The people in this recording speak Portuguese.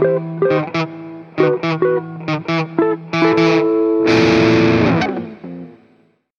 Música